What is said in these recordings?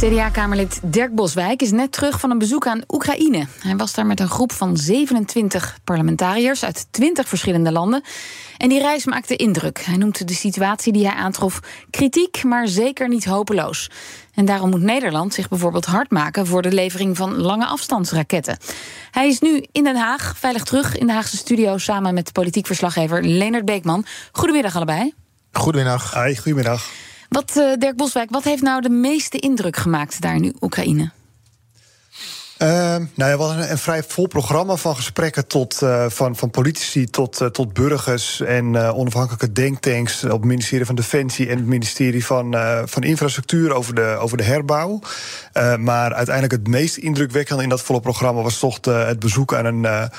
CDA-kamerlid Dirk Boswijk is net terug van een bezoek aan Oekraïne. Hij was daar met een groep van 27 parlementariërs uit 20 verschillende landen. En die reis maakte indruk. Hij noemt de situatie die hij aantrof kritiek, maar zeker niet hopeloos. En daarom moet Nederland zich bijvoorbeeld hard maken voor de levering van lange afstandsraketten. Hij is nu in Den Haag, veilig terug in de Haagse studio samen met politiek verslaggever Leonard Beekman. Goedemiddag allebei. Goedemiddag. Hi, goedemiddag. Wat, uh, Dirk Boswijk, wat heeft nou de meeste indruk gemaakt daar in Oekraïne? Uh, nou ja, we hadden een, een, vrij vol programma van gesprekken tot, uh, van, van politici tot, uh, tot burgers en onafhankelijke denktanks op het ministerie van Defensie en het ministerie van, van Infrastructuur over de, over de herbouw. maar uiteindelijk het meest indrukwekkende in dat volle programma was toch het bezoek aan een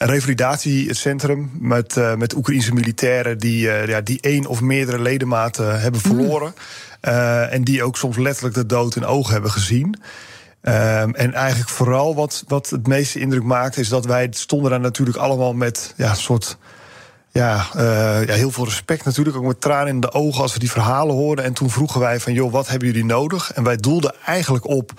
een revalidatiecentrum met, uh, met Oekraïnse militairen die, uh, ja, die één of meerdere ledematen hebben verloren. Uh, en die ook soms letterlijk de dood in ogen hebben gezien. Um, en eigenlijk vooral wat, wat het meeste indruk maakt, is dat wij stonden daar natuurlijk allemaal met ja, een soort. Ja, uh, ja, heel veel respect natuurlijk. Ook met tranen in de ogen als we die verhalen hoorden. En toen vroegen wij van, joh, wat hebben jullie nodig? En wij doelden eigenlijk op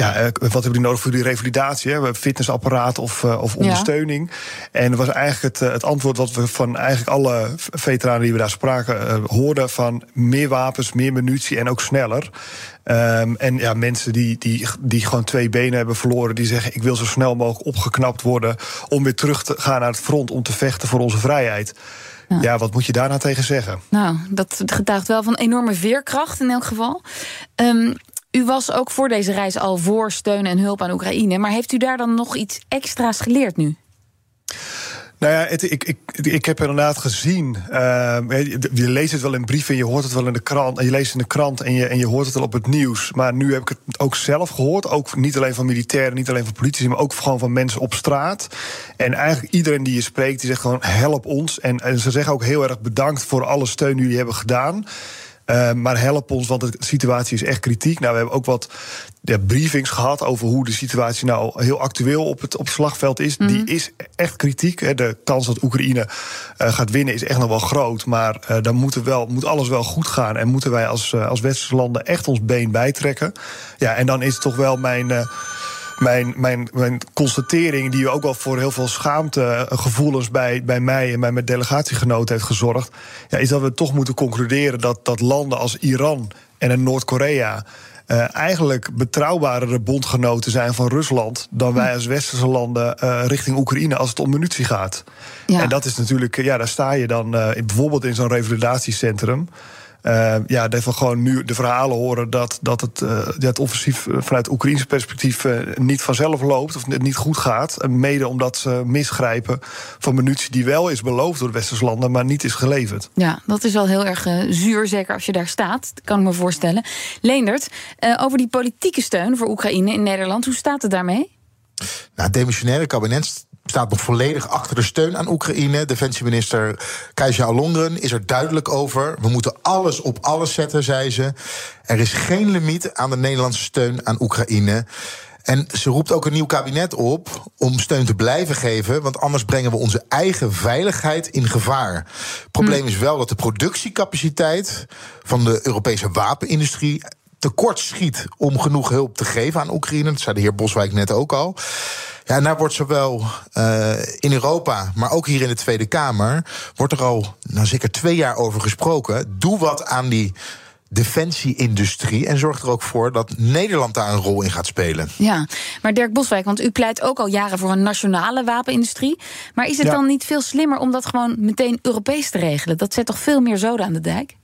ja, eh, wat hebben die nodig voor die revalidatie? Hè? Fitnessapparaat of, uh, of ondersteuning. Ja. En dat was eigenlijk het, het antwoord wat we van eigenlijk alle veteranen die we daar spraken hoorden: van meer wapens, meer munitie en ook sneller. Um, en ja, mensen die, die, die gewoon twee benen hebben verloren, die zeggen: Ik wil zo snel mogelijk opgeknapt worden om weer terug te gaan naar het front om te vechten voor onze vrijheid. Ja. ja, wat moet je daarna tegen zeggen? Nou, dat getuigt wel van enorme veerkracht in elk geval. Um, u was ook voor deze reis al voor steun en hulp aan Oekraïne. Maar heeft u daar dan nog iets extra's geleerd nu? Nou ja, ik, ik, ik heb inderdaad gezien. Uh, je leest het wel in brieven, je hoort het wel in de krant. En je leest het in de krant en je, en je hoort het wel op het nieuws. Maar nu heb ik het ook zelf gehoord. Ook niet alleen van militairen, niet alleen van politici, maar ook gewoon van mensen op straat. En eigenlijk iedereen die je spreekt, die zegt gewoon: help ons. En, en ze zeggen ook heel erg bedankt voor alle steun die jullie hebben gedaan. Uh, maar help ons, want de situatie is echt kritiek. Nou, we hebben ook wat ja, briefings gehad over hoe de situatie nou heel actueel op het, op het slagveld is. Mm. Die is echt kritiek. Hè. De kans dat Oekraïne uh, gaat winnen is echt nog wel groot. Maar uh, dan moet, wel, moet alles wel goed gaan. En moeten wij als, als westerse landen echt ons been bijtrekken. Ja, en dan is het toch wel mijn mijn, mijn, mijn constatering, die ook wel voor heel veel schaamtegevoelens bij, bij mij en bij mijn delegatiegenoten heeft gezorgd, ja, is dat we toch moeten concluderen dat, dat landen als Iran en Noord-Korea. Uh, eigenlijk betrouwbarere bondgenoten zijn van Rusland dan wij als westerse landen uh, richting Oekraïne als het om munitie gaat. Ja. En dat is natuurlijk, ja, daar sta je dan uh, bijvoorbeeld in zo'n revalidatiecentrum. Uh, ja, dat we gewoon nu de verhalen horen dat, dat het, uh, het offensief vanuit Oekraïnse perspectief uh, niet vanzelf loopt of niet goed gaat. Mede omdat ze misgrijpen van munitie die wel is beloofd door de westerse landen, maar niet is geleverd. Ja, dat is wel heel erg zuur, zeker als je daar staat. Dat kan ik me voorstellen. Leendert, over die politieke steun voor Oekraïne in Nederland, hoe staat het daarmee? Nou, het demissionaire kabinet staat nog volledig achter de steun aan Oekraïne. Defensieminister Kajsa Alongren is er duidelijk over. We moeten alles op alles zetten, zei ze. Er is geen limiet aan de Nederlandse steun aan Oekraïne. En ze roept ook een nieuw kabinet op om steun te blijven geven, want anders brengen we onze eigen veiligheid in gevaar. Het probleem is wel dat de productiecapaciteit van de Europese wapenindustrie tekort schiet om genoeg hulp te geven aan Oekraïne. Dat zei de heer Boswijk net ook al. Ja, en daar wordt zowel uh, in Europa, maar ook hier in de Tweede Kamer, wordt er al nou, zeker twee jaar over gesproken. Doe wat aan die defensieindustrie en zorg er ook voor dat Nederland daar een rol in gaat spelen. Ja, maar Dirk Boswijk, want u pleit ook al jaren voor een nationale wapenindustrie. Maar is het ja. dan niet veel slimmer om dat gewoon meteen Europees te regelen? Dat zet toch veel meer zoden aan de dijk?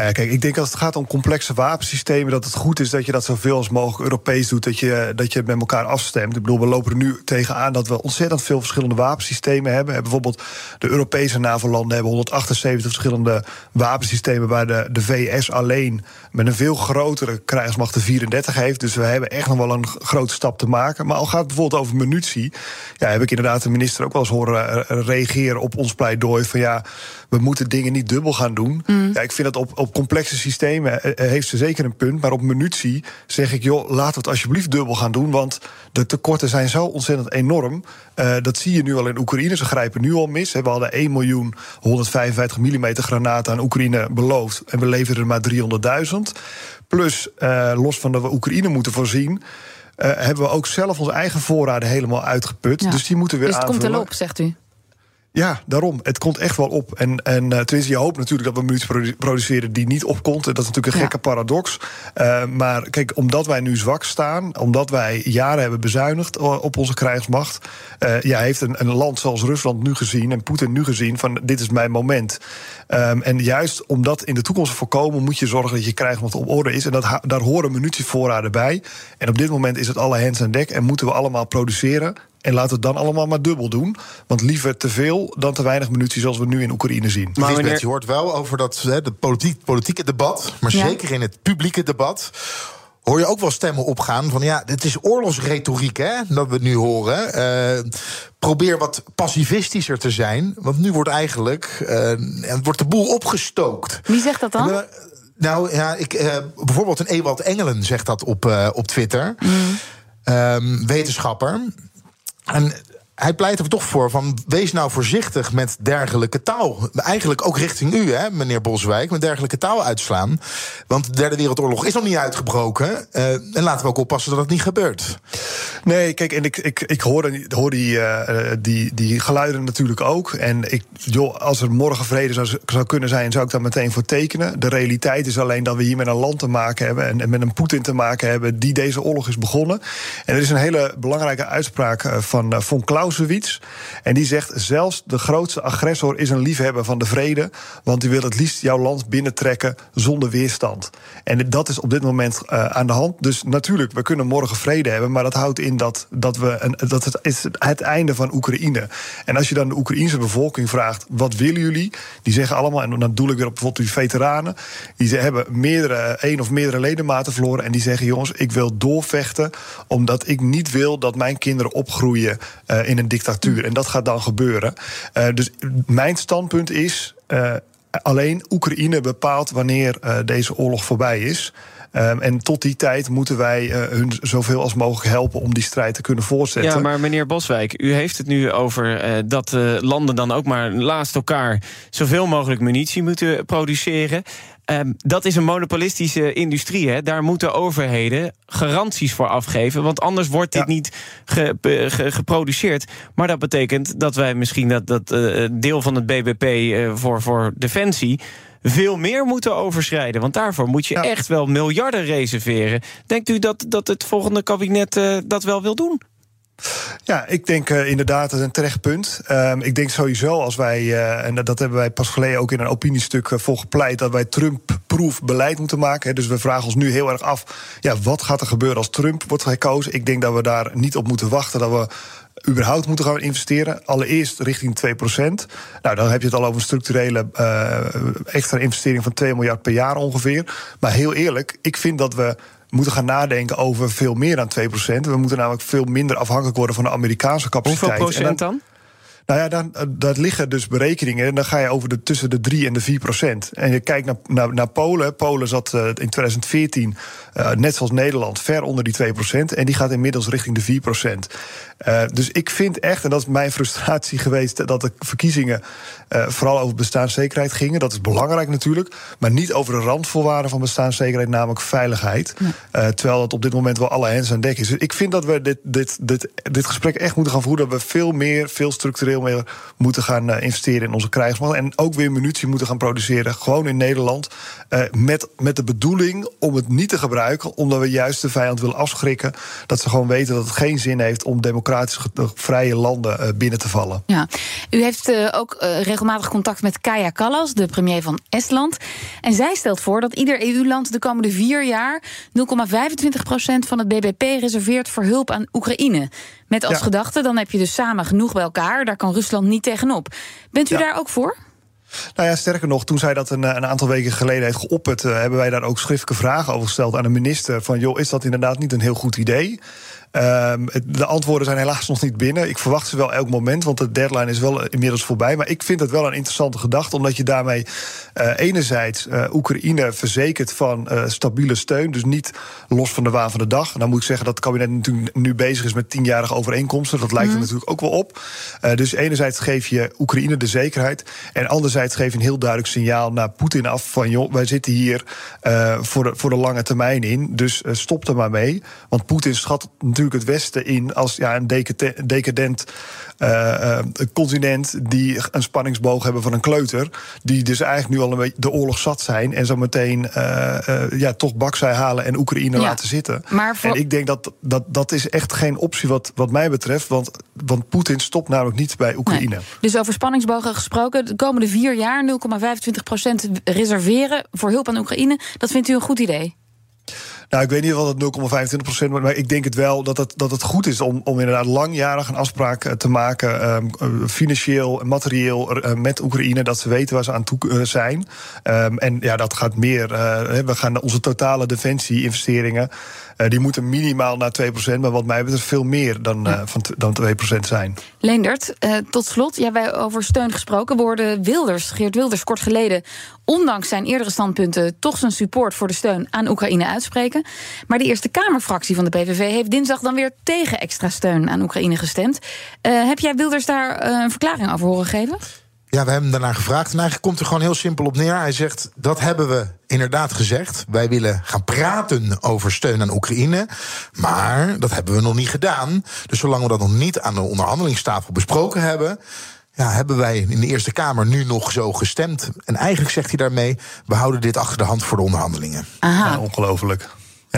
Uh, kijk, ik denk als het gaat om complexe wapensystemen, dat het goed is dat je dat zoveel als mogelijk Europees doet, dat je, dat je het met elkaar afstemt. Ik bedoel, we lopen er nu tegenaan dat we ontzettend veel verschillende wapensystemen hebben. bijvoorbeeld de Europese NAVO-landen hebben 178 verschillende wapensystemen, waar de, de VS alleen met een veel grotere krijgsmacht de 34 heeft. Dus we hebben echt nog wel een grote stap te maken. Maar al gaat het bijvoorbeeld over munitie, ja, heb ik inderdaad de minister ook wel eens horen eh, reageren op ons pleidooi van ja, we moeten dingen niet dubbel gaan doen. Mm. Ja, ik vind dat op, op complexe systemen eh, eh, heeft ze zeker een punt. Maar op munitie zeg ik, joh, laten we het alsjeblieft dubbel gaan doen. Want de tekorten zijn zo ontzettend enorm. Uh, dat zie je nu al in Oekraïne. Ze grijpen nu al mis. We hadden 1 miljoen 155 mm granaten aan Oekraïne beloofd. En we leveren er maar 300.000. Plus, uh, los van dat we Oekraïne moeten voorzien. Uh, hebben we ook zelf onze eigen voorraden helemaal uitgeput. Ja. Dus die moeten weer dus het aanvullen. komt erop, zegt u. Ja, daarom. Het komt echt wel op. En, en uh, tenminste, je hoopt natuurlijk dat we munitie produceren die niet opkomt. Dat is natuurlijk een gekke paradox. Uh, maar kijk, omdat wij nu zwak staan, omdat wij jaren hebben bezuinigd op onze krijgsmacht, uh, ja, heeft een, een, land zoals Rusland nu gezien en Poetin nu gezien van dit is mijn moment. Um, en juist om dat in de toekomst te voorkomen, moet je zorgen dat je krijgsmacht op orde is. En dat, daar horen munitievoorraden bij. En op dit moment is het alle hands aan dek en moeten we allemaal produceren. En laten we het dan allemaal maar dubbel doen. Want liever te veel dan te weinig munitie zoals we nu in Oekraïne zien. Maar je hoort wel over dat hè, de politiek, politieke debat, maar ja. zeker in het publieke debat hoor je ook wel stemmen opgaan van ja, dit is oorlogsretoriek hè, dat we nu horen. Uh, probeer wat pacifistischer te zijn, want nu wordt eigenlijk uh, wordt de boel opgestookt. Wie zegt dat dan? Uh, nou ja, ik, bijvoorbeeld een Ewald Engelen zegt dat op, op Twitter. Mm. Um, wetenschapper. En hij pleit er toch voor van wees nou voorzichtig met dergelijke taal. Eigenlijk ook richting u, hè, meneer Boswijk, met dergelijke taal uitslaan. Want de Derde Wereldoorlog is nog niet uitgebroken. Uh, en laten we ook oppassen dat het niet gebeurt. Nee, kijk, en ik, ik, ik hoor, hoor die, uh, die, die geluiden natuurlijk ook. En ik, joh, als er morgen vrede zou, zou kunnen zijn, zou ik daar meteen voor tekenen. De realiteit is alleen dat we hier met een land te maken hebben en, en met een Poetin te maken hebben die deze oorlog is begonnen. En er is een hele belangrijke uitspraak van uh, von Klaus. En die zegt: zelfs de grootste agressor is een liefhebber van de vrede. Want die wil het liefst jouw land binnentrekken zonder weerstand. En dat is op dit moment uh, aan de hand. Dus natuurlijk, we kunnen morgen vrede hebben. Maar dat houdt in dat, dat, we een, dat het is het einde van Oekraïne. En als je dan de Oekraïnse bevolking vraagt: wat willen jullie? Die zeggen allemaal, en dan doe ik weer op bijvoorbeeld die veteranen. Die hebben meerdere, één of meerdere ledematen verloren. En die zeggen: jongens, ik wil doorvechten. Omdat ik niet wil dat mijn kinderen opgroeien uh, in een dictatuur. En dat gaat dan gebeuren. Uh, dus mijn standpunt is. Uh, alleen Oekraïne bepaalt wanneer uh, deze oorlog voorbij is. Um, en tot die tijd moeten wij uh, hun zoveel als mogelijk helpen om die strijd te kunnen voortzetten. Ja, maar meneer Boswijk, u heeft het nu over uh, dat uh, landen dan ook maar naast elkaar zoveel mogelijk munitie moeten produceren. Um, dat is een monopolistische industrie. Hè? Daar moeten overheden garanties voor afgeven. Want anders wordt dit ja. niet ge, ge, geproduceerd. Maar dat betekent dat wij misschien dat, dat uh, deel van het BBP uh, voor, voor defensie veel meer moeten overschrijden. Want daarvoor moet je ja. echt wel miljarden reserveren. Denkt u dat, dat het volgende kabinet uh, dat wel wil doen? Ja, ik denk uh, inderdaad, dat is een terecht punt. Um, ik denk sowieso als wij, uh, en dat hebben wij pas geleden ook in een opiniestuk uh, voor gepleit, dat wij Trump-proof beleid moeten maken. Dus we vragen ons nu heel erg af, ja, wat gaat er gebeuren als Trump wordt gekozen? Ik denk dat we daar niet op moeten wachten, dat we überhaupt moeten gaan investeren. Allereerst richting 2%. Nou, dan heb je het al over een structurele uh, extra investering van 2 miljard per jaar ongeveer. Maar heel eerlijk, ik vind dat we moeten gaan nadenken over veel meer dan 2%. We moeten namelijk veel minder afhankelijk worden van de Amerikaanse capaciteit. Hoeveel procent dan? Nou ja, dan, dat liggen dus berekeningen. En dan ga je over de, tussen de 3 en de 4 procent. En je kijkt naar, naar, naar Polen. Polen zat uh, in 2014, uh, net zoals Nederland, ver onder die 2 procent. En die gaat inmiddels richting de 4 procent. Uh, dus ik vind echt, en dat is mijn frustratie geweest, dat de verkiezingen vooral over bestaanszekerheid gingen. Dat is belangrijk natuurlijk. Maar niet over de randvoorwaarden van bestaanszekerheid, namelijk veiligheid. Ja. terwijl dat op dit moment wel alle hens aan dek is. Dus ik vind dat we dit, dit, dit, dit gesprek echt moeten gaan voeren. Dat we veel meer, veel structureel veel moeten gaan investeren in onze krijgsmacht. En ook weer munitie moeten gaan produceren, gewoon in Nederland. met, met de bedoeling om het niet te gebruiken, omdat we juist de vijand willen afschrikken. Dat ze gewoon weten dat het geen zin heeft om democratisch vrije landen binnen te vallen. Ja, u heeft ook regelmatig contact met Kaya Kallas, de premier van Estland. En zij stelt voor dat ieder EU-land de komende vier jaar 0,25 procent van het BBP reserveert voor hulp aan Oekraïne. Met als gedachte, dan heb je dus samen genoeg bij elkaar. Daar kan Rusland niet tegenop. Bent u daar ook voor? Nou ja, sterker nog, toen zij dat een, een aantal weken geleden heeft geopperd, uh, hebben wij daar ook schriftelijke vragen over gesteld aan de minister. Van joh, is dat inderdaad niet een heel goed idee? Ehm, de antwoorden zijn helaas nog niet binnen. Ik verwacht ze wel elk moment, want de deadline is wel inmiddels voorbij. Maar ik vind het wel een interessante gedachte, omdat je daarmee uh, enerzijds uh, Oekraïne verzekert van uh, stabiele steun. Dus niet los van de waan van de dag. En dan moet ik zeggen dat het kabinet natuurlijk nu bezig is met tienjarige overeenkomsten. Dat lijkt er mhm. natuurlijk ook wel op. dus enerzijds geef je Oekraïne de zekerheid. En anderzijds geef je een heel duidelijk signaal naar Poetin af van joh, wij zitten hier voor, de, voor de lange termijn in. Dus stop er maar mee. Want Poetin schat natuurlijk het Westen in als ja, een decadent uh, continent die een spanningsboog hebben van een kleuter. Die dus eigenlijk nu al een beetje de oorlog zat zijn. En zo meteen uh, ja, toch bakzij halen en Oekraïne laten zitten. Maar En ik denk dat, dat dat is echt geen optie wat, wat mij betreft. Want, want Poetin stopt namelijk niet bij Oekraïne. Dus over spanningsbogen gesproken, de komende vier jaar 0,25% reserveren voor hulp aan Oekraïne. Dat vindt u een goed idee? Nou, ik weet niet wat het 0,25 procent wordt, maar ik denk het wel dat het, dat het goed is om, om inderdaad langjarig een afspraak eh, te maken, um, financieel en materieel, uh, met Oekraïne, dat ze weten waar ze aan toe zijn. Um, en ja, dat gaat meer. we gaan onze totale defensie-investeringen. Uh, die moeten minimaal naar 2%, maar wat mij betreft veel meer dan, uh, van dan 2% zijn. Leendert, uh, tot slot, ja, wij over steun gesproken worden Wilders, Geert Wilders, kort geleden, ondanks zijn eerdere standpunten, toch zijn support voor de steun aan Oekraïne uitspreken. Maar de Eerste Kamerfractie van de PVV heeft dinsdag dan weer tegen extra steun aan Oekraïne gestemd. heb jij Wilders daar een verklaring over horen geven? Ja, we hebben hem daarna gevraagd. En eigenlijk komt er gewoon heel simpel op neer. Hij zegt: Dat hebben we inderdaad gezegd. Wij willen gaan praten over steun aan Oekraïne. Maar dat hebben we nog niet gedaan. Dus zolang we dat nog niet aan de onderhandelingstafel besproken hebben. Ja, hebben wij in de Eerste Kamer nu nog zo gestemd? En eigenlijk zegt hij daarmee: we houden dit achter de hand voor de onderhandelingen. Aha. Ja, ongelooflijk.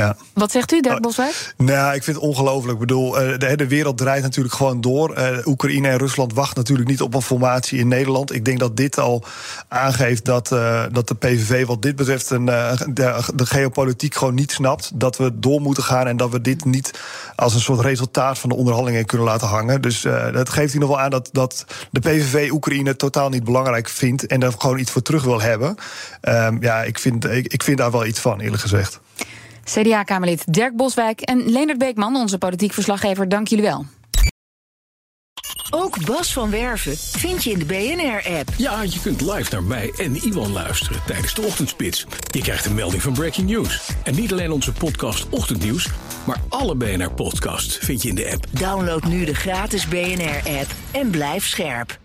Ja. Wat zegt u, Dirk oh, Boswijk? Nou, ik vind het ongelooflijk. Ik bedoel, eh, de, de, wereld draait natuurlijk gewoon door. Uh, Oekraïne en Rusland wachten natuurlijk niet op een formatie in Nederland. Ik denk dat dit al aangeeft dat, uh, dat de PVV wat dit betreft een, de, de, geopolitiek gewoon niet snapt. Dat we door moeten gaan en dat we dit niet als een soort resultaat van de onderhandelingen kunnen laten hangen. Dus dat geeft in ieder geval aan dat, dat de PVV Oekraïne totaal niet belangrijk vindt en daar gewoon iets voor terug wil hebben. Um, ja, ik vind, ik, ik vind daar wel iets van, eerlijk gezegd. CDA-Kamerlid Dirk Boswijk en Leonard Beekman, onze politiek verslaggever, dank jullie wel. Ook Bas van Werven vind je in de BNR-app. Ja, je kunt live naar mij en Iwan luisteren tijdens de ochtendspits. Je krijgt een melding van Breaking News. En niet alleen onze podcast Ochtendnieuws, maar alle BNR-podcasts vind je in de app. Download nu de gratis BNR-app en blijf scherp.